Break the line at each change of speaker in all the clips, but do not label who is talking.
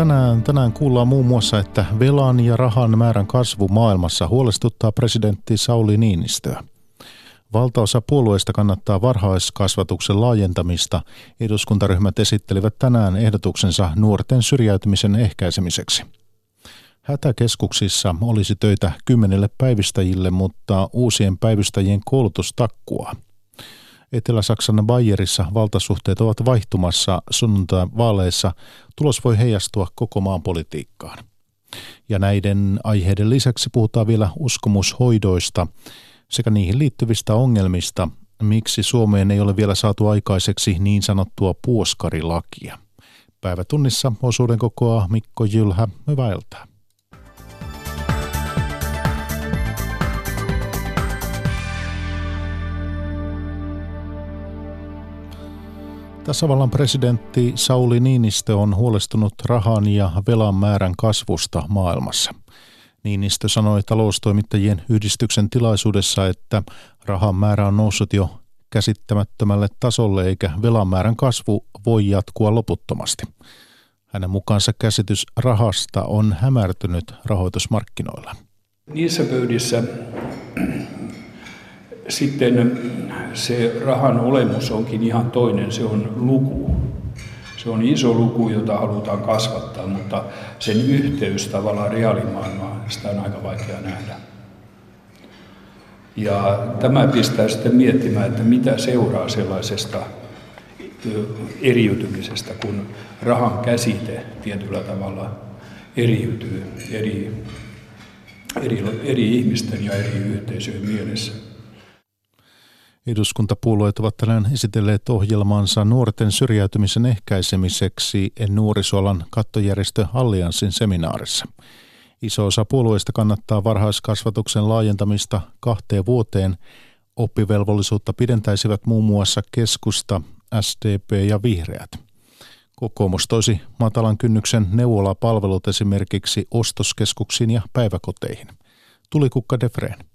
tänään, tänään kuullaan muun muassa, että velan ja rahan määrän kasvu maailmassa huolestuttaa presidentti Sauli Niinistöä. Valtaosa puolueista kannattaa varhaiskasvatuksen laajentamista. Eduskuntaryhmät esittelivät tänään ehdotuksensa nuorten syrjäytymisen ehkäisemiseksi. Hätäkeskuksissa olisi töitä kymmenelle päivystäjille, mutta uusien päivystäjien koulutus takkuaa. Etelä-Saksan Bayerissa valtasuhteet ovat vaihtumassa sunnuntain vaaleissa. Tulos voi heijastua koko maan politiikkaan. Ja näiden aiheiden lisäksi puhutaan vielä uskomushoidoista sekä niihin liittyvistä ongelmista, miksi Suomeen ei ole vielä saatu aikaiseksi niin sanottua puoskarilakia. Päivätunnissa osuuden kokoaa Mikko Jylhä. Hyvää iltaa. Tasavallan presidentti Sauli Niinistö on huolestunut rahan ja velan määrän kasvusta maailmassa. Niinistö sanoi taloustoimittajien yhdistyksen tilaisuudessa, että rahan määrä on noussut jo käsittämättömälle tasolle eikä velan määrän kasvu voi jatkua loputtomasti. Hänen mukaansa käsitys rahasta on hämärtynyt rahoitusmarkkinoilla.
Niissä pöydissä sitten se rahan olemus onkin ihan toinen, se on luku. Se on iso luku, jota halutaan kasvattaa, mutta sen yhteys tavallaan reaalimaailmaan, sitä on aika vaikea nähdä. Ja tämä pistää sitten miettimään, että mitä seuraa sellaisesta eriytymisestä, kun rahan käsite tietyllä tavalla eriytyy eri, eri, eri ihmisten ja eri yhteisöjen mielessä.
Eduskuntapuolueet ovat tänään esitelleet ohjelmansa nuorten syrjäytymisen ehkäisemiseksi nuorisoalan kattojärjestö Allianssin seminaarissa. Iso osa puolueista kannattaa varhaiskasvatuksen laajentamista kahteen vuoteen. Oppivelvollisuutta pidentäisivät muun muassa keskusta, SDP ja vihreät. Kokoomus toisi matalan kynnyksen neuvolapalvelut esimerkiksi ostoskeskuksiin ja päiväkoteihin. Tulikukka Defreen.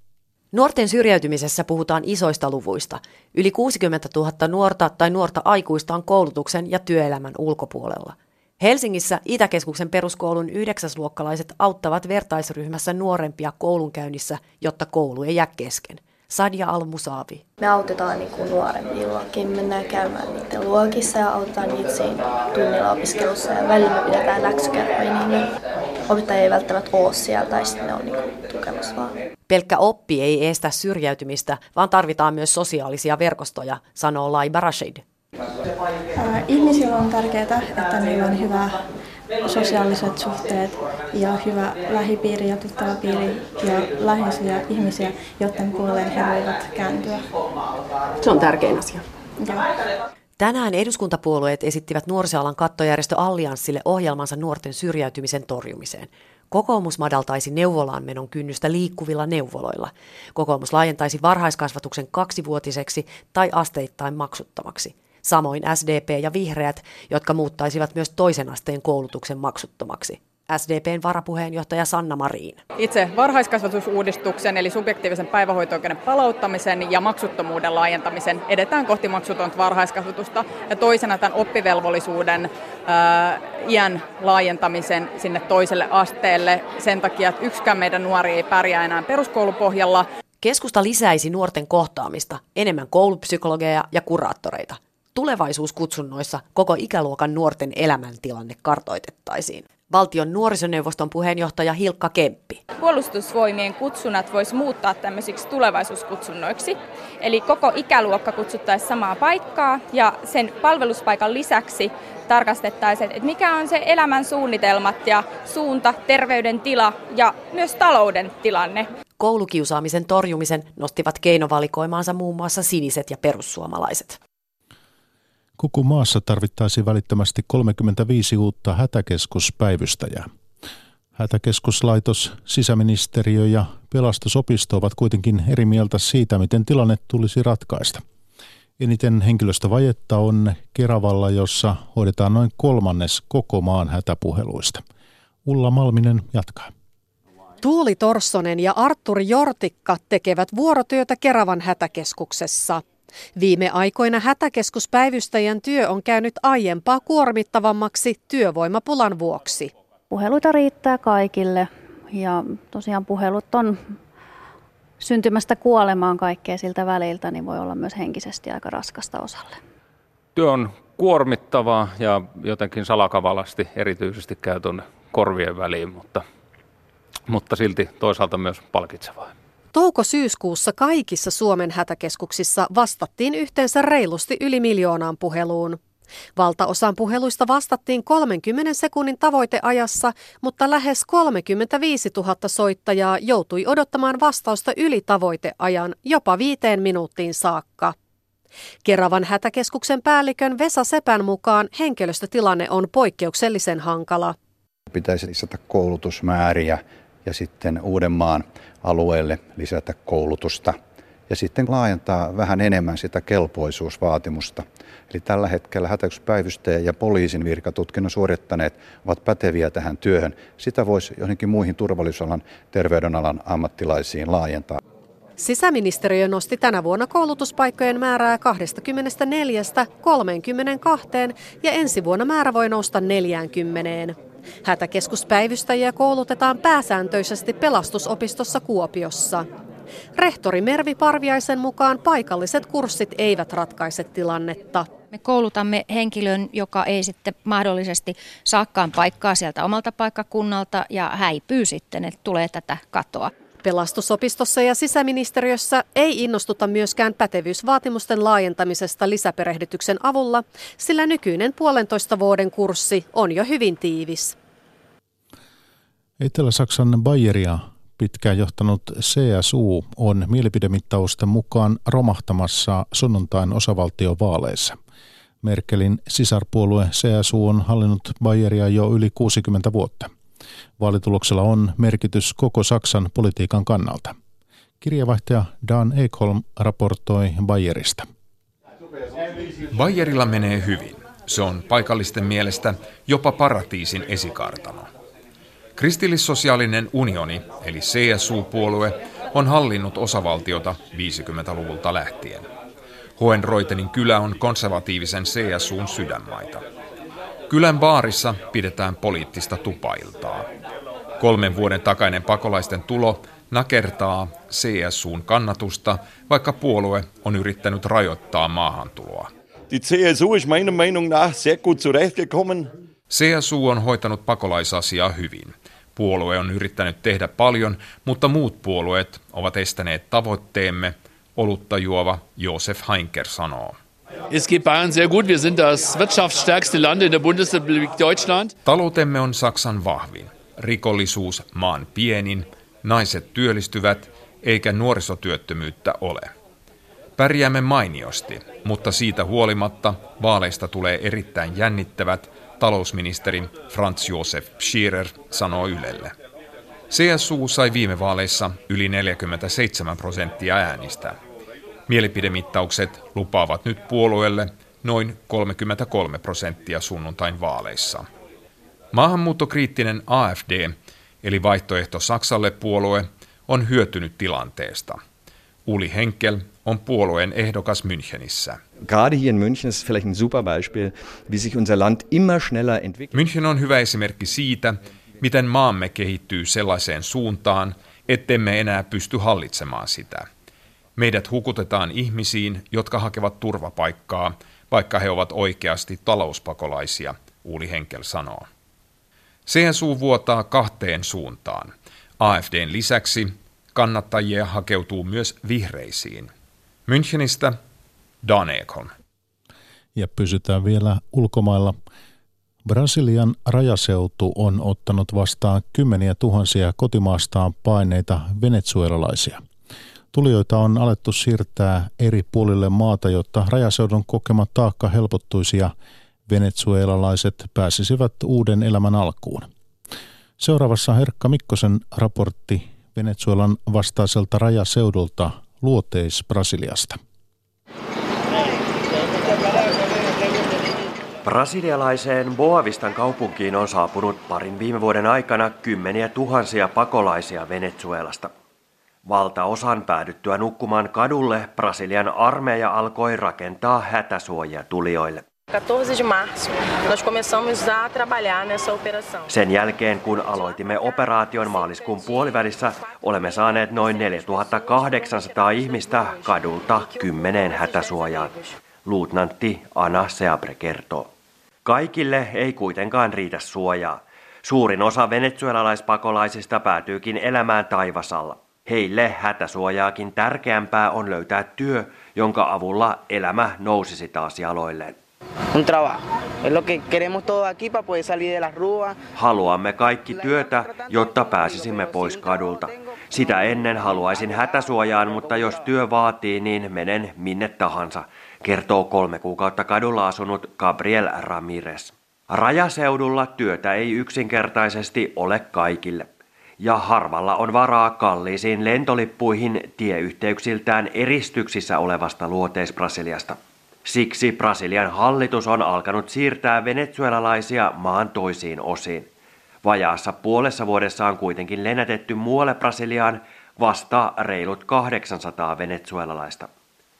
Nuorten syrjäytymisessä puhutaan isoista luvuista. Yli 60 000 nuorta tai nuorta aikuista on koulutuksen ja työelämän ulkopuolella. Helsingissä Itäkeskuksen peruskoulun yhdeksäsluokkalaiset auttavat vertaisryhmässä nuorempia koulunkäynnissä, jotta koulu ei jää kesken. Sadia Almusaavi.
Me autetaan niin kuin nuorempillakin. Mennään käymään niiden luokissa ja autetaan niitä siinä tunnilla opiskelussa. Ja välillä me pidetään läksykerhoja, niin opettaja ei välttämättä ole siellä tai sitten ne on niin kuin tukemassa vaan.
Pelkkä oppi ei estä syrjäytymistä, vaan tarvitaan myös sosiaalisia verkostoja, sanoo Laiba Rashid.
Ihmisillä on tärkeää, että niillä on hyvä sosiaaliset suhteet ja hyvä lähipiiri ja tuttavapiiri ja läheisiä ihmisiä, joiden puoleen he voivat kääntyä.
Se on tärkein asia.
Joo.
Tänään eduskuntapuolueet esittivät nuorisoalan kattojärjestö Allianssille ohjelmansa nuorten syrjäytymisen torjumiseen. Kokoomus madaltaisi neuvolaan menon kynnystä liikkuvilla neuvoloilla. Kokoomus laajentaisi varhaiskasvatuksen kaksivuotiseksi tai asteittain maksuttomaksi. Samoin SDP ja vihreät, jotka muuttaisivat myös toisen asteen koulutuksen maksuttomaksi. SDPn varapuheenjohtaja Sanna Marin.
Itse varhaiskasvatusuudistuksen eli subjektiivisen päivähoito-oikeuden palauttamisen ja maksuttomuuden laajentamisen edetään kohti maksutonta varhaiskasvatusta ja toisena tämän oppivelvollisuuden ää, iän laajentamisen sinne toiselle asteelle sen takia, että yksikään meidän nuori ei pärjää enää peruskoulupohjalla.
Keskusta lisäisi nuorten kohtaamista, enemmän koulupsykologeja ja kuraattoreita. Tulevaisuuskutsunnoissa koko ikäluokan nuorten elämäntilanne kartoitettaisiin. Valtion nuorisoneuvoston puheenjohtaja Hilkka Kemppi.
Puolustusvoimien kutsunnat voisi muuttaa tämmöisiksi tulevaisuuskutsunnoiksi. Eli koko ikäluokka kutsuttaisiin samaa paikkaa ja sen palveluspaikan lisäksi tarkastettaisiin, että mikä on se elämän suunnitelmat ja suunta, terveydentila ja myös talouden tilanne.
Koulukiusaamisen torjumisen nostivat keinovalikoimaansa muun muassa siniset ja perussuomalaiset.
Koko maassa tarvittaisiin välittömästi 35 uutta hätäkeskuspäivystäjää. Hätäkeskuslaitos, sisäministeriö ja pelastusopisto ovat kuitenkin eri mieltä siitä, miten tilanne tulisi ratkaista. Eniten henkilöstövajetta on Keravalla, jossa hoidetaan noin kolmannes koko maan hätäpuheluista. Ulla Malminen jatkaa.
Tuuli Torssonen ja Arturi Jortikka tekevät vuorotyötä Keravan hätäkeskuksessa. Viime aikoina hätäkeskuspäivystäjän työ on käynyt aiempaa kuormittavammaksi työvoimapulan vuoksi.
Puheluita riittää kaikille ja tosiaan puhelut on syntymästä kuolemaan kaikkea siltä väliltä, niin voi olla myös henkisesti aika raskasta osalle.
Työ on kuormittavaa ja jotenkin salakavalasti erityisesti käy tuonne korvien väliin, mutta, mutta silti toisaalta myös palkitsevaa.
Touko-syyskuussa kaikissa Suomen hätäkeskuksissa vastattiin yhteensä reilusti yli miljoonaan puheluun. Valtaosan puheluista vastattiin 30 sekunnin tavoiteajassa, mutta lähes 35 000 soittajaa joutui odottamaan vastausta yli tavoiteajan jopa viiteen minuuttiin saakka. Keravan hätäkeskuksen päällikön Vesa Sepän mukaan henkilöstötilanne on poikkeuksellisen hankala.
Pitäisi lisätä koulutusmääriä ja sitten Uudenmaan alueelle lisätä koulutusta ja sitten laajentaa vähän enemmän sitä kelpoisuusvaatimusta. Eli tällä hetkellä hätäkeskuspäivystäjä ja poliisin virkatutkinnon suorittaneet ovat päteviä tähän työhön. Sitä voisi johonkin muihin turvallisuusalan, terveydenalan ammattilaisiin laajentaa.
Sisäministeriö nosti tänä vuonna koulutuspaikkojen määrää 24 32 ja ensi vuonna määrä voi nousta 40. Hätäkeskuspäivystäjiä koulutetaan pääsääntöisesti pelastusopistossa Kuopiossa. Rehtori Mervi Parviaisen mukaan paikalliset kurssit eivät ratkaise tilannetta.
Me koulutamme henkilön, joka ei sitten mahdollisesti saakkaan paikkaa sieltä omalta paikkakunnalta ja häipyy sitten, että tulee tätä katoa.
Pelastusopistossa ja sisäministeriössä ei innostuta myöskään pätevyysvaatimusten laajentamisesta lisäperehdytyksen avulla, sillä nykyinen puolentoista vuoden kurssi on jo hyvin tiivis.
Etelä-Saksan Bayeria pitkään johtanut CSU on mielipidemittausten mukaan romahtamassa sunnuntain osavaltiovaaleissa. Merkelin sisarpuolue CSU on hallinnut Bayeria jo yli 60 vuotta. Vaalituloksella on merkitys koko Saksan politiikan kannalta. Kirjavaihtaja Dan Ekholm raportoi Bayerista.
Bayerilla menee hyvin. Se on paikallisten mielestä jopa paratiisin esikartano. Kristillissosiaalinen unioni, eli CSU-puolue, on hallinnut osavaltiota 50-luvulta lähtien. Hohenreutenin kylä on konservatiivisen CSUn sydänmaita. Kylän baarissa pidetään poliittista tupailtaa. Kolmen vuoden takainen pakolaisten tulo nakertaa CSUn kannatusta, vaikka puolue on yrittänyt rajoittaa maahantuloa.
Die CSU ist meiner Meinung nach sehr gut zurechtgekommen.
CSU on hoitanut pakolaisasiaa hyvin. Puolue on yrittänyt tehdä paljon, mutta muut puolueet ovat estäneet tavoitteemme, olutta juova Josef Heinker sanoo.
Es geht Bayern sehr gut. Wir sind das wirtschaftsstärkste Land in der Bundesrepublik Deutschland.
Taloutemme on Saksan vahvin. Rikollisuus maan pienin, naiset työllistyvät eikä nuorisotyöttömyyttä ole. Pärjäämme mainiosti, mutta siitä huolimatta vaaleista tulee erittäin jännittävät, talousministeri Franz Josef Schirer sanoo Ylelle. CSU sai viime vaaleissa yli 47 prosenttia äänistä. Mielipidemittaukset lupaavat nyt puolueelle noin 33 prosenttia sunnuntain vaaleissa. Maahanmuuttokriittinen AFD, eli vaihtoehto Saksalle puolue, on hyötynyt tilanteesta. Uli Henkel on puolueen ehdokas Münchenissä.
Gerade hier in München ist vielleicht ein super Beispiel, wie sich unser Land immer schneller entwickelt.
München on hyvä esimerkki siitä, miten maamme kehittyy sellaiseen suuntaan, ettemme enää pysty hallitsemaan sitä. Meidät hukutetaan ihmisiin, jotka hakevat turvapaikkaa, vaikka he ovat oikeasti talouspakolaisia, Uuli Henkel sanoo. CSU vuotaa kahteen suuntaan. AFDn lisäksi kannattajia hakeutuu myös vihreisiin. Münchenistä Dan.
Ja pysytään vielä ulkomailla. Brasilian rajaseutu on ottanut vastaan kymmeniä tuhansia kotimaastaan paineita venezuelalaisia. Tulijoita on alettu siirtää eri puolille maata, jotta rajaseudun kokema taakka helpottuisi ja venezuelalaiset pääsisivät uuden elämän alkuun. Seuraavassa Herkka Mikkosen raportti Venezuelan vastaiselta rajaseudulta luoteis Brasiliasta.
Brasilialaiseen Boavistan kaupunkiin on saapunut parin viime vuoden aikana kymmeniä tuhansia pakolaisia Venezuelasta. Valtaosan päädyttyä nukkumaan kadulle Brasilian armeija alkoi rakentaa hätäsuojia tulijoille. 14 de março, nós começamos a trabalhar nessa operação. Sen jälkeen, kun aloitimme operaation maaliskuun puolivälissä, olemme saaneet noin 4800 ihmistä kadulta kymmeneen hätäsuojaan. Luutnantti Ana Seabre kertoo. Kaikille ei kuitenkaan riitä suojaa. Suurin osa venezuelalaispakolaisista päätyykin elämään taivasalla. Heille hätäsuojaakin tärkeämpää on löytää työ, jonka avulla elämä nousisi taas jaloilleen. Un trabajo. Es lo que queremos todos aquí para poder salir de las ruas. Haluamme kaikki työtä, jotta pääsisimme pois kadulta. Sitä ennen haluaisin hätäsuojaan, mutta jos työ vaatii, niin menen minne tahansa, kertoo kolme kuukautta kadulla asunut Gabriel Ramirez. Rajaseudulla työtä ei yksinkertaisesti ole kaikille. Ja harvalla on varaa kalliisiin lentolippuihin tieyhteyksiltään eristyksissä olevasta luoteis-Brasiliasta. Siksi Brasilian hallitus on alkanut siirtää venezuelalaisia maan toisiin osiin. Vajaassa puolessa vuodessa on kuitenkin lennätetty muualle Brasiliaan vasta reilut 800 venezuelalaista.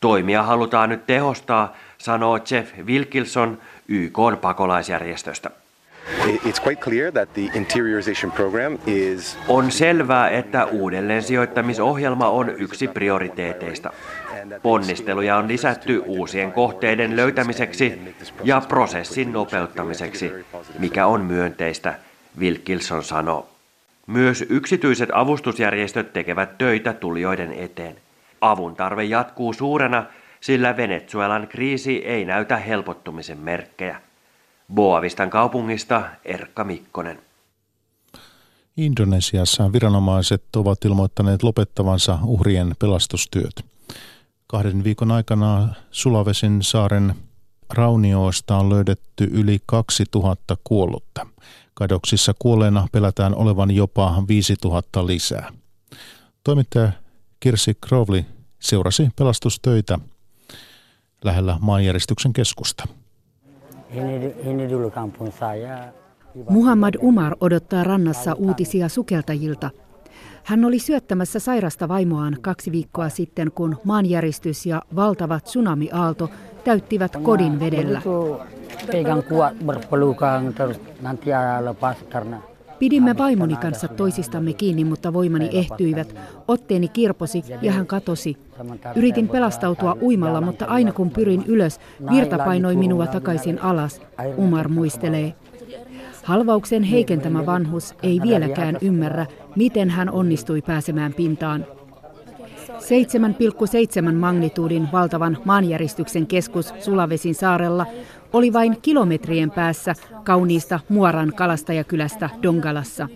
Toimia halutaan nyt tehostaa, sanoo Jeff Wilkinson YK pakolaisjärjestöstä. On selvää, että uudelleen sijoittamisohjelma on yksi prioriteeteista. Ponnisteluja on lisätty uusien kohteiden löytämiseksi ja prosessin nopeuttamiseksi, mikä on myönteistä, Wilkinson sanoo. Myös yksityiset avustusjärjestöt tekevät töitä tulijoiden eteen. Avun tarve jatkuu suurena, sillä Venezuelan kriisi ei näytä helpottumisen merkkejä. Boavistan kaupungista Erkka Mikkonen.
Indonesiassa viranomaiset ovat ilmoittaneet lopettavansa uhrien pelastustyöt. Kahden viikon aikana Sulavesin saaren raunioista on löydetty yli 2000 kuollutta. Kadoksissa kuolleena pelätään olevan jopa 5000 lisää. Toimittaja Kirsi Crowley seurasi pelastustöitä lähellä maanjäristyksen keskusta.
Muhammad Umar odottaa rannassa uutisia sukeltajilta. Hän oli syöttämässä sairasta vaimoaan kaksi viikkoa sitten, kun maanjäristys ja valtava tsunami-aalto täyttivät kodin vedellä. Pidimme vaimoni kanssa toisistamme kiinni, mutta voimani ehtyivät. Otteeni kirposi ja hän katosi. Yritin pelastautua uimalla, mutta aina kun pyrin ylös, virta painoi minua takaisin alas. Umar muistelee. Halvauksen heikentämä vanhus ei vieläkään ymmärrä, miten hän onnistui pääsemään pintaan. 7,7 magnituudin valtavan maanjäristyksen keskus Sulavesin saarella oli vain kilometrien päässä kauniista Muoran kalastajakylästä Dongalassa.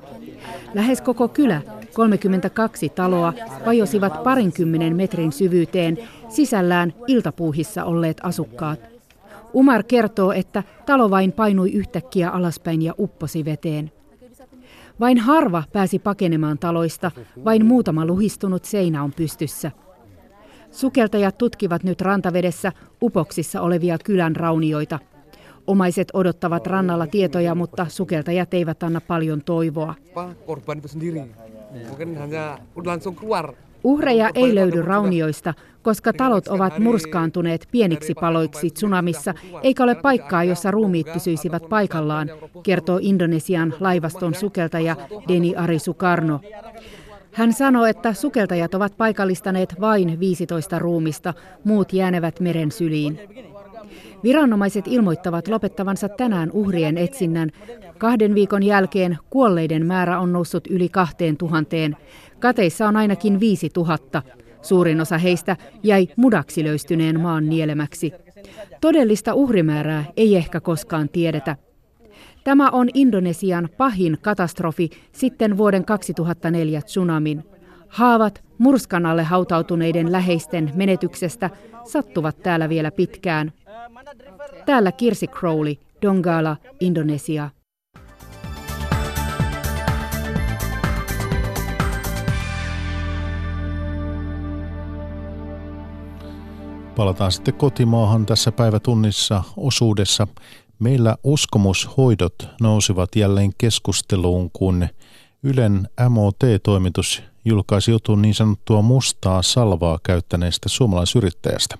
Lähes koko kylä, 32 taloa, vajosivat parinkymmenen metrin syvyyteen sisällään iltapuuhissa olleet asukkaat. Umar kertoo, että talo vain painui yhtäkkiä alaspäin ja upposi veteen. Vain harva pääsi pakenemaan taloista, vain muutama luhistunut seinä on pystyssä. Sukeltajat tutkivat nyt rantavedessä upoksissa olevia kylän raunioita. Omaiset odottavat rannalla tietoja, mutta sukeltajat eivät anna paljon toivoa. Uhreja ei löydy raunioista, koska talot ovat murskaantuneet pieniksi paloiksi tsunamissa, eikä ole paikkaa, jossa ruumiit pysyisivät paikallaan, kertoo Indonesian laivaston sukeltaja Deni Arisukarno. Hän sanoo, että sukeltajat ovat paikallistaneet vain 15 ruumista, muut jäänevät meren syliin. Viranomaiset ilmoittavat lopettavansa tänään uhrien etsinnän. Kahden viikon jälkeen kuolleiden määrä on noussut yli kahteen tuhanteen. Kateissa on ainakin viisi tuhatta. Suurin osa heistä jäi mudaksi löystyneen maan nielemäksi. Todellista uhrimäärää ei ehkä koskaan tiedetä. Tämä on Indonesian pahin katastrofi sitten vuoden 2004 tsunamin. Haavat murskan alle hautautuneiden läheisten menetyksestä sattuvat täällä vielä pitkään. Täällä Kirsi Crowley, Dongala, Indonesia.
Palataan sitten kotimaahan tässä päivätunnissa osuudessa. Meillä uskomushoidot nousivat jälleen keskusteluun, kun Ylen MOT-toimitusjohtaja julkaisi jutun niin sanottua mustaa salvaa käyttäneestä suomalaisyrittäjästä.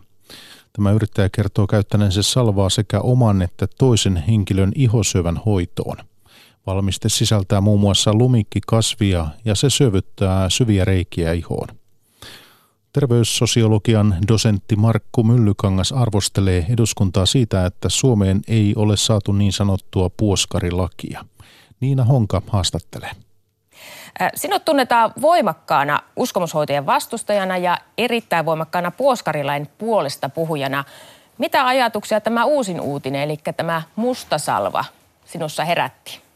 Tämä yrittäjä kertoo käyttäneensä salvaa sekä oman että toisen henkilön ihosyövän hoitoon. Valmiste sisältää muun muassa lumikkikasvia ja se syövyttää syviä reikiä ihoon. Terveyssosiologian dosentti Markku Myllykangas arvostelee eduskuntaa siitä, että Suomeen ei ole saatu niin sanottua puoskarilakia. Niina Honka haastattelee.
Sinut tunnetaan voimakkaana uskomushoitojen vastustajana ja erittäin voimakkaana puoskarilain puolesta puhujana. Mitä ajatuksia tämä uusin uutinen, eli tämä mustasalva, sinussa herätti?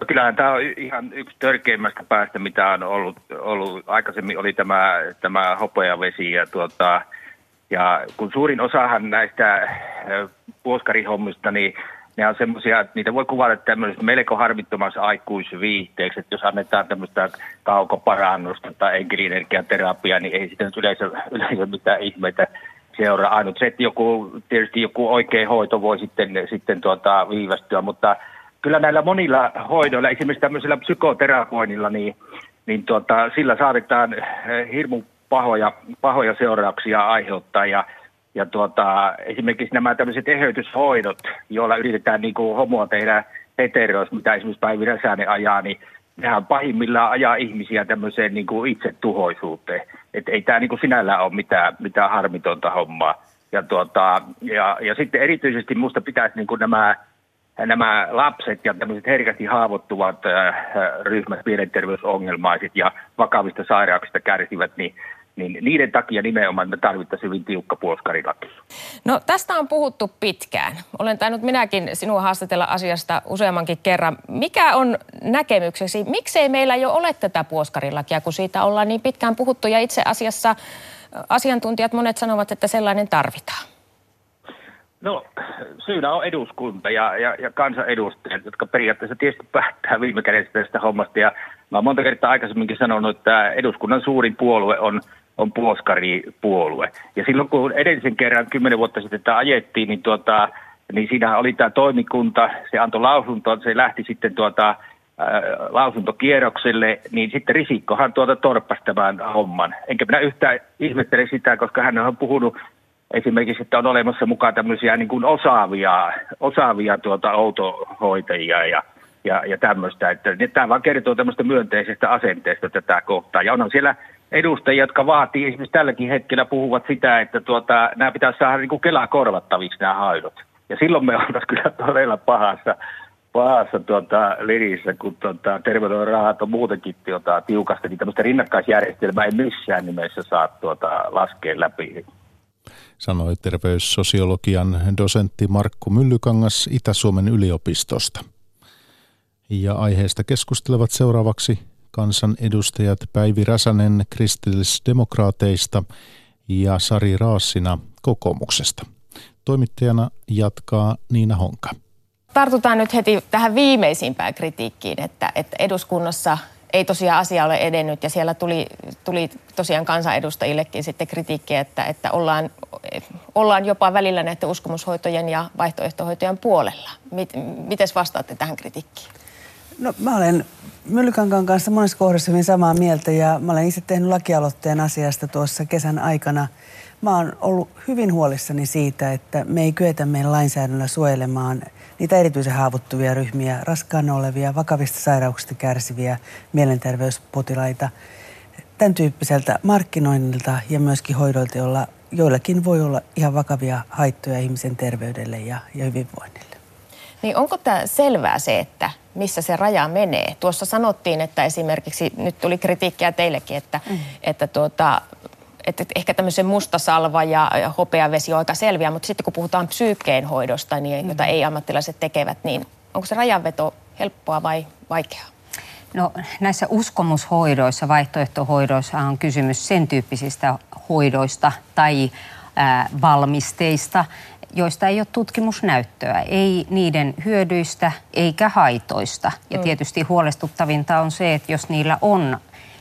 No kyllähän tämä on ihan yksi törkeimmästä päästä, mitä on ollut. ollut. Aikaisemmin oli tämä, tämä hopeavesi ja, tuota, ja kun suurin osahan näistä puoskarihommista, niin ne on semmoisia, että niitä voi kuvata tämmöisestä melko harmittomassa aikuisviihteeksi, että jos annetaan tämmöistä kaukoparannusta tai enkelienergiaterapiaa, niin ei sitä nyt yleensä, yleensä mitään ihmeitä seuraa. Ainut se, että joku, tietysti joku oikea hoito voi sitten, sitten tuota, viivästyä, mutta kyllä näillä monilla hoidoilla, esimerkiksi tämmöisellä psykoterapoinnilla, niin, niin tuota, sillä saatetaan hirmu pahoja, pahoja seurauksia aiheuttaa ja ja tuota, esimerkiksi nämä tämmöiset eheytyshoidot, joilla yritetään niin kuin homoa tehdä heterois, mitä esimerkiksi Päivi Räsänen ajaa, niin nehän pahimmillaan ajaa ihmisiä tämmöiseen niin kuin itsetuhoisuuteen. Että ei tämä niin kuin sinällään ole mitään, mitään harmitonta hommaa. Ja, tuota, ja, ja sitten erityisesti minusta pitäisi niin kuin nämä, nämä lapset ja tämmöiset herkästi haavoittuvat äh, ryhmät, mielenterveysongelmaiset ja vakavista sairauksista kärsivät, niin niin niiden takia nimenomaan me tarvittaisiin hyvin tiukka puoskarilaki.
No tästä on puhuttu pitkään. Olen tainnut minäkin sinua haastatella asiasta useammankin kerran. Mikä on näkemyksesi? Miksei meillä jo ole tätä puoskarilakia, kun siitä ollaan niin pitkään puhuttu ja itse asiassa asiantuntijat monet sanovat, että sellainen tarvitaan?
No syynä on eduskunta ja, ja, ja kansanedustajat, jotka periaatteessa tietysti päättää viime kädessä tästä hommasta. Ja mä oon monta kertaa aikaisemminkin sanonut, että eduskunnan suurin puolue on on puoskaripuolue. Ja silloin kun edellisen kerran kymmenen vuotta sitten tämä ajettiin, niin, tuota, niin siinä oli tämä toimikunta, se antoi lausuntoa, se lähti sitten tuota, lausuntokierrokselle, niin sitten Risikkohan tuota torppasi tämän homman. Enkä minä yhtään ihmettele sitä, koska hän on puhunut esimerkiksi, että on olemassa mukaan tämmöisiä niin kuin osaavia, osaavia tuota autohoitajia ja, ja, ja tämmöistä. Että, tämä vaan kertoo tämmöistä myönteisestä asenteesta tätä kohtaa. Ja onhan siellä edustajia, jotka vaatii esimerkiksi tälläkin hetkellä puhuvat sitä, että tuota, nämä pitäisi saada niin kuin Kelaa korvattaviksi nämä haidot. Ja silloin me oltaisiin kyllä todella pahassa, pahassa tuota, lirissä, kun tuota, terveydenhoidon rahat on muutenkin tuota, tiukasti, niin tämmöistä rinnakkaisjärjestelmää ei missään nimessä saa tuota, laskea läpi.
Sanoi terveyssosiologian dosentti Markku Myllykangas Itä-Suomen yliopistosta. Ja aiheesta keskustelevat seuraavaksi kansanedustajat Päivi Räsänen kristillisdemokraateista ja Sari Raassina kokoomuksesta. Toimittajana jatkaa Niina Honka.
Tartutaan nyt heti tähän viimeisimpään kritiikkiin, että, että eduskunnassa ei tosiaan asia ole edennyt ja siellä tuli, tuli tosiaan kansanedustajillekin sitten kritiikkiä, että, että ollaan, ollaan jopa välillä näiden uskomushoitojen ja vaihtoehtohoitojen puolella. Miten vastaatte tähän kritiikkiin?
No mä olen Myllykankaan kanssa monessa kohdassa hyvin samaa mieltä ja mä olen itse tehnyt lakialoitteen asiasta tuossa kesän aikana. Mä oon ollut hyvin huolissani siitä, että me ei kyetä meidän lainsäädännöllä suojelemaan niitä erityisen haavoittuvia ryhmiä, raskaana olevia, vakavista sairauksista kärsiviä mielenterveyspotilaita, tämän tyyppiseltä markkinoinnilta ja myöskin hoidoilta, joilla joillakin voi olla ihan vakavia haittoja ihmisen terveydelle ja, ja hyvinvoinnille.
Niin onko tämä selvää se, että missä se raja menee? Tuossa sanottiin, että esimerkiksi, nyt tuli kritiikkiä teillekin, että, mm. että, tuota, että ehkä tämmöisen mustasalva ja hopeavesi on aika selviä, mutta sitten kun puhutaan psyykkeen hoidosta, niin, mm. jota ei ammattilaiset tekevät, niin onko se rajanveto helppoa vai vaikeaa?
No näissä uskomushoidoissa, vaihtoehtohoidoissa on kysymys sen tyyppisistä hoidoista tai ää, valmisteista, joista ei ole tutkimusnäyttöä, ei niiden hyödyistä eikä haitoista. Ja mm. tietysti huolestuttavinta on se, että jos niillä on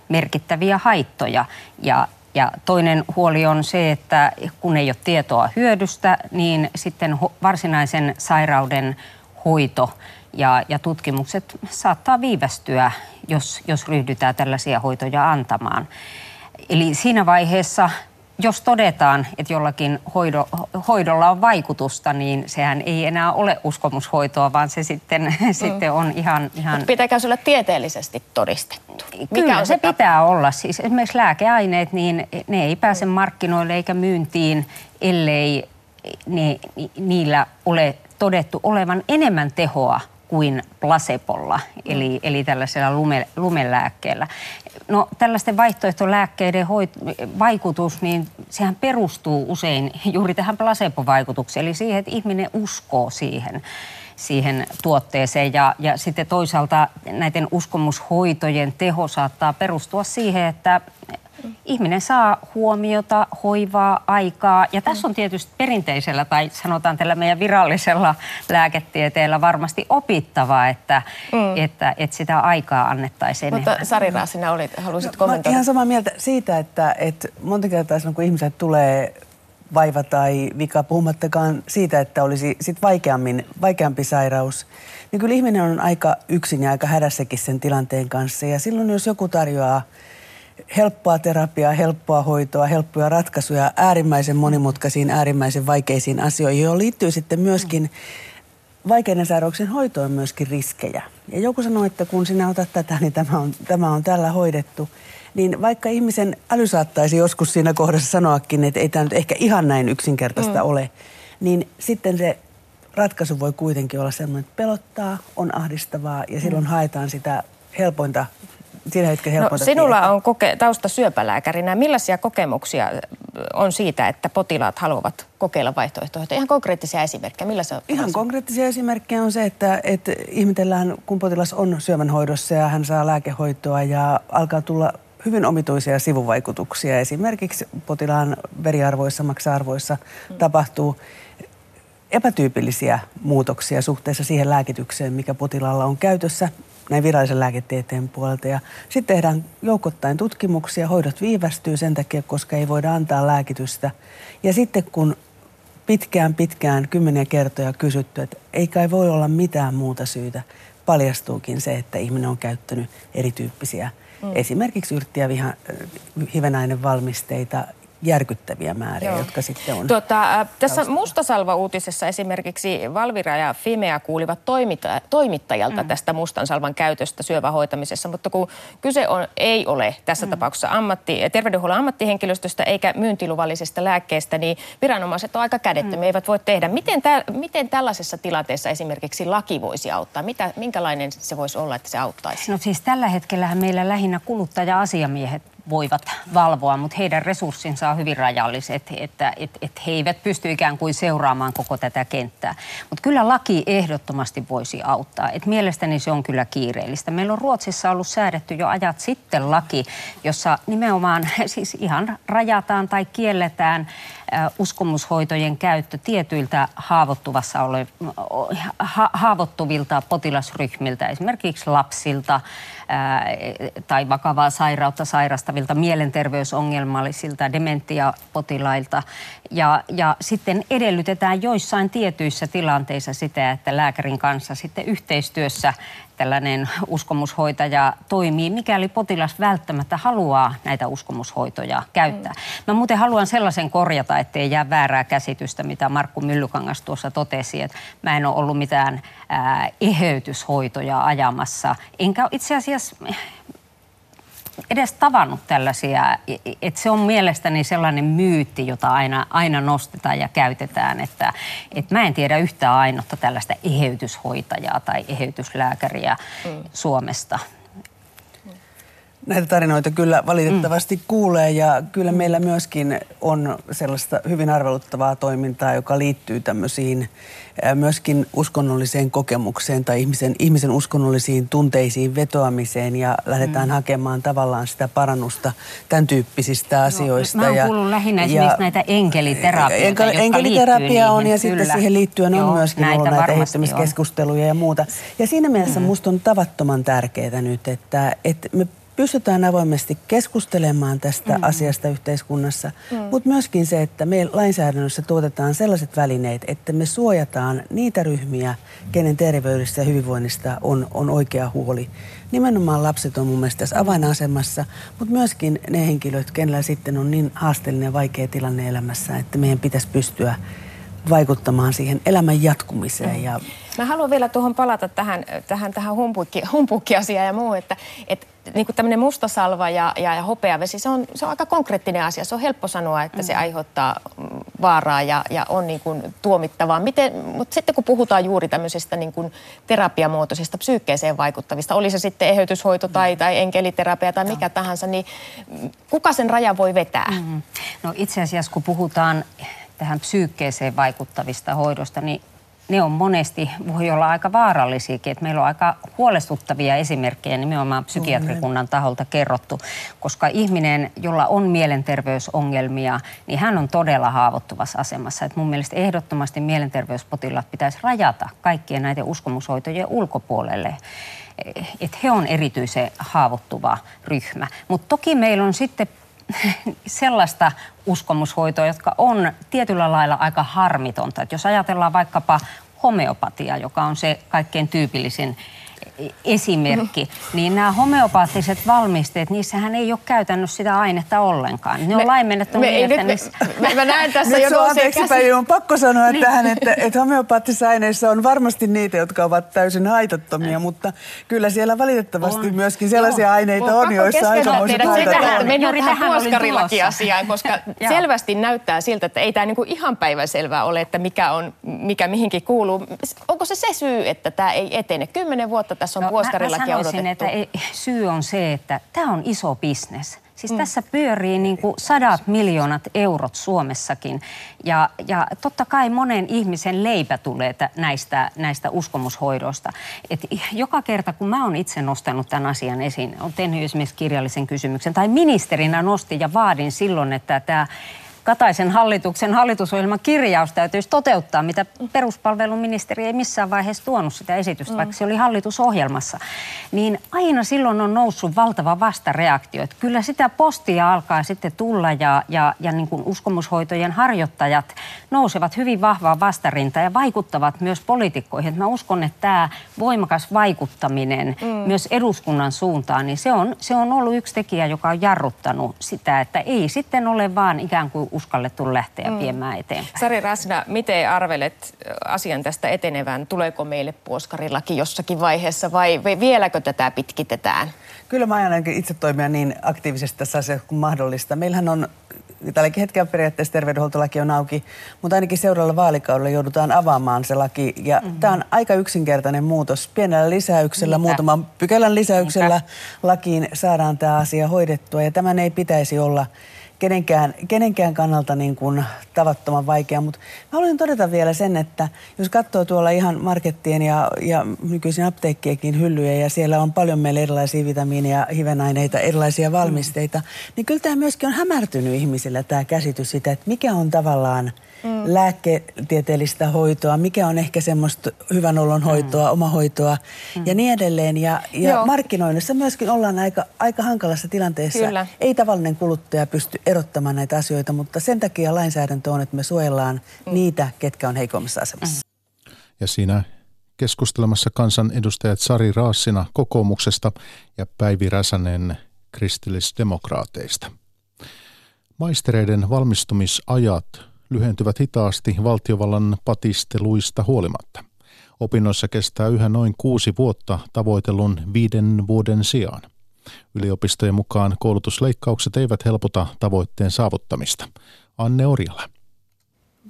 merkittäviä haittoja ja ja toinen huoli on se, että kun ei ole tietoa hyödystä, niin sitten varsinaisen sairauden hoito ja, ja tutkimukset saattaa viivästyä, jos, jos ryhdytään tällaisia hoitoja antamaan. Eli siinä vaiheessa jos todetaan, että jollakin hoido, hoidolla on vaikutusta, niin sehän ei enää ole uskomushoitoa, vaan se sitten, mm. sitten on ihan... ihan... Mutta
pitääkö se olla tieteellisesti todistettu?
Mikä Kyllä on se, se pitää olla. Siis esimerkiksi lääkeaineet, niin ne ei pääse markkinoille eikä myyntiin, ellei ne, niillä ole todettu olevan enemmän tehoa kuin placebolla, eli, eli tällaisella lume, lumelääkkeellä. No tällaisten vaihtoehtolääkkeiden hoit, vaikutus, niin sehän perustuu usein juuri tähän placebo-vaikutukseen, eli siihen, että ihminen uskoo siihen siihen tuotteeseen. Ja, ja sitten toisaalta näiden uskomushoitojen teho saattaa perustua siihen, että ihminen saa huomiota, hoivaa, aikaa. Ja tässä on tietysti perinteisellä tai sanotaan tällä meidän virallisella lääketieteellä varmasti opittavaa, että, mm. että, että sitä aikaa annettaisiin
Mutta enemmän. Sari sinä olit, halusit kommentoida.
Mä ihan samaa mieltä siitä, että, että monta kertaa silloin, kun ihmiset tulee vaiva tai vika, puhumattakaan siitä, että olisi sit vaikeammin, vaikeampi sairaus, niin kyllä ihminen on aika yksin ja aika hädässäkin sen tilanteen kanssa. Ja silloin, jos joku tarjoaa helppoa terapiaa, helppoa hoitoa, helppoja ratkaisuja äärimmäisen monimutkaisiin, äärimmäisen vaikeisiin asioihin, joihin liittyy sitten myöskin vaikeiden sairauksien hoitoon myöskin riskejä. Ja joku sanoo, että kun sinä otat tätä, niin tämä on, tämä on tällä hoidettu. Niin vaikka ihmisen äly saattaisi joskus siinä kohdassa sanoakin, että ei tämä nyt ehkä ihan näin yksinkertaista mm. ole, niin sitten se ratkaisu voi kuitenkin olla sellainen, että pelottaa, on ahdistavaa ja silloin mm. haetaan sitä helpointa siinä hetkellä
no, Sinulla tietää. on koke- tausta syöpälääkärinä. Millaisia kokemuksia on siitä, että potilaat haluavat kokeilla vaihtoehtoja? Ihan konkreettisia esimerkkejä. Millä se on?
Ihan konkreettisia esimerkkejä on se, että, että ihmetellään, kun potilas on syövänhoidossa ja hän saa lääkehoitoa ja alkaa tulla hyvin omituisia sivuvaikutuksia. Esimerkiksi potilaan veriarvoissa, maksa-arvoissa mm. tapahtuu epätyypillisiä muutoksia suhteessa siihen lääkitykseen, mikä potilaalla on käytössä näin virallisen lääketieteen puolelta. Ja sitten tehdään joukottain tutkimuksia, hoidot viivästyy sen takia, koska ei voida antaa lääkitystä. Ja sitten kun pitkään pitkään kymmeniä kertoja kysytty, että ei kai voi olla mitään muuta syytä, paljastuukin se, että ihminen on käyttänyt erityyppisiä mm. esimerkiksi yrtti- ja viha, hivenainevalmisteita järkyttäviä määriä, Joo. jotka sitten on.
Tuota, äh, tässä Mustasalva-uutisessa esimerkiksi Valvira ja Fimea kuulivat toimita- toimittajalta mm. tästä mustansalvan käytöstä syövähoitamisessa, mutta kun kyse on, ei ole tässä mm. tapauksessa ammatti, terveydenhuollon ammattihenkilöstöstä eikä myyntiluvallisesta lääkkeestä, niin viranomaiset on aika kädettömiä, mm. eivät voi tehdä. Miten, tä, miten tällaisessa tilanteessa esimerkiksi laki voisi auttaa? Mitä, minkälainen se voisi olla, että se auttaisi?
No siis tällä hetkellä meillä lähinnä kuluttaja-asiamiehet voivat valvoa, mutta heidän resurssinsa on hyvin rajalliset, että et, et he eivät pysty ikään kuin seuraamaan koko tätä kenttää. Mutta kyllä laki ehdottomasti voisi auttaa. Et mielestäni se on kyllä kiireellistä. Meillä on Ruotsissa ollut säädetty jo ajat sitten laki, jossa nimenomaan siis ihan rajataan tai kielletään uskomushoitojen käyttö tietyiltä haavoittuvassa ole, ha, haavoittuvilta potilasryhmiltä, esimerkiksi lapsilta ää, tai vakavaa sairautta sairastavilta mielenterveysongelmallisilta dementiapotilailta. Ja, ja sitten edellytetään joissain tietyissä tilanteissa sitä, että lääkärin kanssa sitten yhteistyössä tällainen uskomushoitaja toimii, mikäli potilas välttämättä haluaa näitä uskomushoitoja käyttää. Mm. Mä muuten haluan sellaisen korjata, ettei jää väärää käsitystä, mitä Markku Myllykangas tuossa totesi, että mä en ole ollut mitään ää, eheytyshoitoja ajamassa. Enkä itse asiassa edes tavannut tällaisia, että se on mielestäni sellainen myytti, jota aina, aina nostetaan ja käytetään, että, että mä en tiedä yhtään ainutta tällaista eheytyshoitajaa tai eheytyslääkäriä mm. Suomesta.
Näitä tarinoita kyllä valitettavasti mm. kuulee ja kyllä meillä myöskin on sellaista hyvin arveluttavaa toimintaa, joka liittyy tämmöisiin myöskin uskonnolliseen kokemukseen tai ihmisen, ihmisen uskonnollisiin tunteisiin vetoamiseen ja lähdetään mm. hakemaan tavallaan sitä parannusta tämän tyyppisistä asioista. No,
mä oon kuullut lähinnä ja, näitä enkeliterapioita, enkel, Enkeliterapia
on ja kyllä. sitten siihen liittyen on Joo, myöskin näitä ollut näitä eheyttämiskeskusteluja ja muuta. Ja siinä mielessä mm. musta on tavattoman tärkeää nyt, että, että me pystytään avoimesti keskustelemaan tästä mm-hmm. asiasta yhteiskunnassa, mm. mutta myöskin se, että me lainsäädännössä tuotetaan sellaiset välineet, että me suojataan niitä ryhmiä, kenen terveydestä ja hyvinvoinnista on, on oikea huoli. Nimenomaan lapset on mun mielestä tässä avainasemassa, mutta myöskin ne henkilöt, kenellä sitten on niin haasteellinen ja vaikea tilanne elämässä, että meidän pitäisi pystyä vaikuttamaan siihen elämän jatkumiseen. Ja...
Mä haluan vielä tuohon palata tähän, tähän, tähän humpukki, humpukki-asiaan ja muu, että, että niin kuin tämmöinen mustasalva ja, ja, ja hopeavesi, se on, se on aika konkreettinen asia. Se on helppo sanoa, että mm. se aiheuttaa vaaraa ja, ja on niin kuin tuomittavaa. Miten, mutta sitten kun puhutaan juuri tämmöisestä niin kuin terapiamuotoisesta psyykkeeseen vaikuttavista, oli se sitten eheytyshoito tai, tai enkeliterapia tai mikä tahansa, niin kuka sen raja voi vetää? Mm.
No itse asiassa kun puhutaan tähän psyykkeeseen vaikuttavista hoidosta, niin ne on monesti, voi olla aika vaarallisiakin. Että meillä on aika huolestuttavia esimerkkejä nimenomaan psykiatrikunnan taholta kerrottu, koska ihminen, jolla on mielenterveysongelmia, niin hän on todella haavoittuvassa asemassa. Että mun mielestä ehdottomasti mielenterveyspotilaat pitäisi rajata kaikkien näiden uskomushoitojen ulkopuolelle että he on erityisen haavoittuva ryhmä. Mutta toki meillä on sitten sellaista uskomushoitoa, jotka on tietyllä lailla aika harmitonta. Että jos ajatellaan vaikkapa homeopatia, joka on se kaikkein tyypillisin esimerkki, mm. niin nämä homeopaattiset valmisteet, niissähän ei ole käytännössä sitä ainetta ollenkaan. Ne on laimennettu
me, niin,
että
me,
niissä...
me, mä näen tässä
nyt
jo
on pakko sanoa niin. tähän, että, että homeopaattisissa aineissa on varmasti niitä, jotka ovat täysin haitattomia, mutta kyllä siellä valitettavasti on. myöskin sellaisia Joo. aineita on, on joissa aikamoiset haitat on.
Mennään tähän puoskarilakiasiaan, koska selvästi näyttää siltä, että ei tämä niinku ihan päiväselvää ole, että mikä, on, mikä mihinkin kuuluu. Onko se se syy, että tämä ei etene? Kymmenen vuotta tässä on no, puoskarillakin mä, mä sanoisin,
että ei, syy on se, että tämä on iso bisnes. Siis mm. tässä pyörii niin kuin sadat miljoonat eurot Suomessakin. Ja, ja totta kai monen ihmisen leipä tulee näistä, näistä uskomushoidoista. Et joka kerta, kun mä oon itse nostanut tämän asian esiin, on tehnyt esimerkiksi kirjallisen kysymyksen, tai ministerinä nostin ja vaadin silloin, että tämä Kataisen hallituksen hallitusohjelman kirjaus täytyisi toteuttaa, mitä peruspalveluministeri ei missään vaiheessa tuonut sitä esitystä, mm. vaikka se oli hallitusohjelmassa. Niin aina silloin on noussut valtava vastareaktio. Että kyllä sitä postia alkaa sitten tulla ja, ja, ja niin kuin uskomushoitojen harjoittajat nousevat hyvin vahvaan vastarintaan ja vaikuttavat myös poliitikkoihin. Että mä uskon, että tämä voimakas vaikuttaminen mm. myös eduskunnan suuntaan, niin se on, se on ollut yksi tekijä, joka on jarruttanut sitä, että ei sitten ole vaan ikään kuin uskallettu lähteä mm. viemään eteenpäin.
Sari Rasna, miten arvelet asian tästä etenevän? Tuleeko meille puoskarillakin jossakin vaiheessa vai vieläkö tätä pitkitetään?
Kyllä mä ajan itse toimia niin aktiivisesti tässä asiassa kuin mahdollista. Meillähän on tälläkin hetkellä periaatteessa terveydenhuoltolaki on auki, mutta ainakin seuraavalla vaalikaudella joudutaan avaamaan se laki. Ja mm-hmm. tämä on aika yksinkertainen muutos. Pienellä lisäyksellä, Mitä? muutaman pykälän lisäyksellä Mitä? lakiin saadaan tämä asia hoidettua. Ja tämän ei pitäisi olla kenenkään, kenenkään kannalta niin kuin tavattoman vaikea. Mutta mä haluaisin todeta vielä sen, että jos katsoo tuolla ihan markettien ja, ja nykyisin apteekkienkin hyllyjä ja siellä on paljon meillä erilaisia vitamiineja, hivenaineita, erilaisia valmisteita, mm. niin kyllä tämä myöskin on hämärtynyt ihmisillä tämä käsitys sitä, että mikä on tavallaan – mm. lääketieteellistä hoitoa, mikä on ehkä semmoista hyvän olon mm. hoitoa, mm. omahoitoa mm. ja niin edelleen. Ja, ja markkinoinnissa myöskin ollaan aika, aika hankalassa tilanteessa. Kyllä. Ei tavallinen kuluttaja pysty erottamaan näitä asioita, mutta sen takia lainsäädäntö on, että me suojellaan mm. niitä, ketkä on heikommassa asemassa. Mm.
Ja siinä keskustelemassa kansanedustajat Sari Raassina kokoomuksesta ja Päivi Räsänen kristillisdemokraateista. Maistereiden valmistumisajat lyhentyvät hitaasti valtiovallan patisteluista huolimatta. Opinnoissa kestää yhä noin kuusi vuotta tavoitellun viiden vuoden sijaan. Yliopistojen mukaan koulutusleikkaukset eivät helpota tavoitteen saavuttamista. Anne Orjala.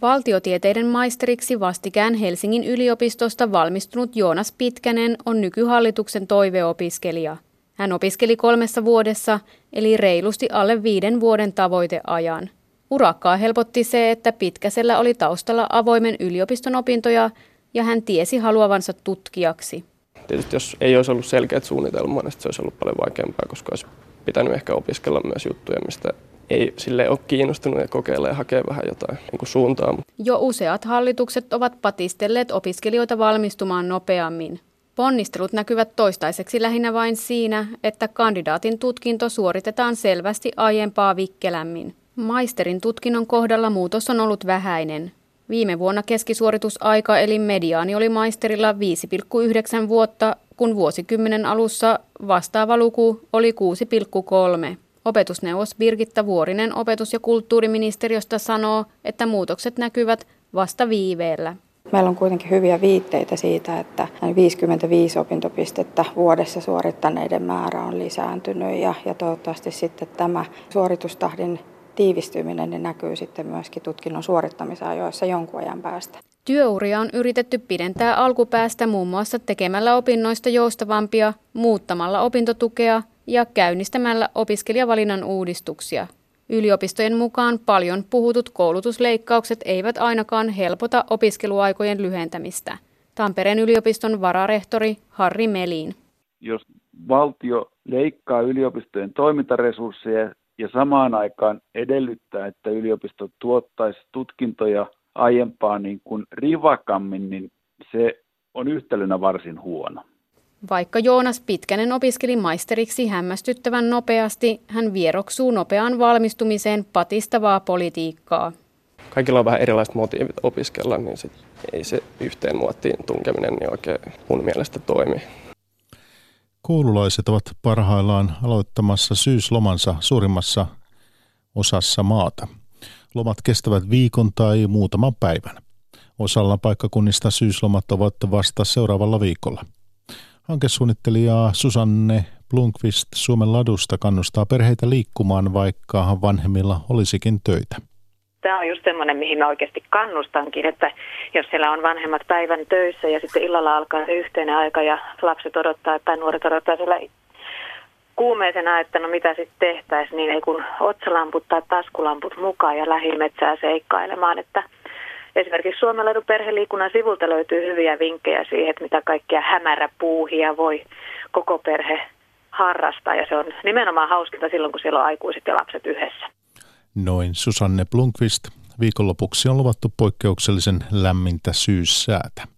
Valtiotieteiden maisteriksi vastikään Helsingin yliopistosta valmistunut Joonas Pitkänen on nykyhallituksen toiveopiskelija. Hän opiskeli kolmessa vuodessa, eli reilusti alle viiden vuoden tavoiteajan. Urakkaa helpotti se, että Pitkäsellä oli taustalla avoimen yliopiston opintoja ja hän tiesi haluavansa tutkijaksi.
Tietysti jos ei olisi ollut selkeät suunnitelmaa, niin se olisi ollut paljon vaikeampaa, koska olisi pitänyt ehkä opiskella myös juttuja, mistä ei sille ole kiinnostunut ja kokeilla ja hakea vähän jotain niin kuin suuntaa.
Jo useat hallitukset ovat patistelleet opiskelijoita valmistumaan nopeammin. Ponnistelut näkyvät toistaiseksi lähinnä vain siinä, että kandidaatin tutkinto suoritetaan selvästi aiempaa vikkelämmin. Maisterin tutkinnon kohdalla muutos on ollut vähäinen. Viime vuonna keskisuoritusaika eli mediaani oli maisterilla 5,9 vuotta, kun vuosikymmenen alussa vastaava luku oli 6,3. Opetusneuvos Birgitta Vuorinen opetus- ja kulttuuriministeriöstä sanoo, että muutokset näkyvät vasta viiveellä.
Meillä on kuitenkin hyviä viitteitä siitä, että 55 opintopistettä vuodessa suorittaneiden määrä on lisääntynyt ja, ja toivottavasti sitten tämä suoritustahdin tiivistyminen niin näkyy sitten myöskin tutkinnon suorittamisajoissa jonkun ajan päästä.
Työuria on yritetty pidentää alkupäästä muun muassa tekemällä opinnoista joustavampia, muuttamalla opintotukea ja käynnistämällä opiskelijavalinnan uudistuksia. Yliopistojen mukaan paljon puhutut koulutusleikkaukset eivät ainakaan helpota opiskeluaikojen lyhentämistä. Tampereen yliopiston vararehtori Harri Melin.
Jos valtio leikkaa yliopistojen toimintaresursseja ja samaan aikaan edellyttää, että yliopistot tuottaisi tutkintoja aiempaa niin kuin rivakammin, niin se on yhtälönä varsin huono.
Vaikka Joonas Pitkänen opiskeli maisteriksi hämmästyttävän nopeasti, hän vieroksuu nopeaan valmistumiseen patistavaa politiikkaa.
Kaikilla on vähän erilaiset motiivit opiskella, niin sit ei se yhteen muottiin tunkeminen niin oikein mun mielestä toimi.
Koululaiset ovat parhaillaan aloittamassa syyslomansa suurimmassa osassa maata. Lomat kestävät viikon tai muutaman päivän. Osalla paikkakunnista syyslomat ovat vasta seuraavalla viikolla. Hankesuunnittelija Susanne Blunkvist Suomen ladusta kannustaa perheitä liikkumaan, vaikka vanhemmilla olisikin töitä.
Tämä on just semmoinen, mihin mä oikeasti kannustankin, että jos siellä on vanhemmat päivän töissä ja sitten illalla alkaa se yhteinen aika ja lapset odottaa tai nuoret odottaa siellä kuumeisena, että no mitä sitten tehtäisiin, niin ei kun otsalamput tai taskulamput mukaan ja lähimetsää seikkailemaan, että Esimerkiksi Suomen ladun perheliikunnan sivulta löytyy hyviä vinkkejä siihen, että mitä kaikkia hämäräpuuhia voi koko perhe harrastaa. Ja se on nimenomaan hauskinta silloin, kun siellä on aikuiset ja lapset yhdessä.
Noin Susanne Blunkvist. Viikonlopuksi on luvattu poikkeuksellisen lämmintä syyssäätä.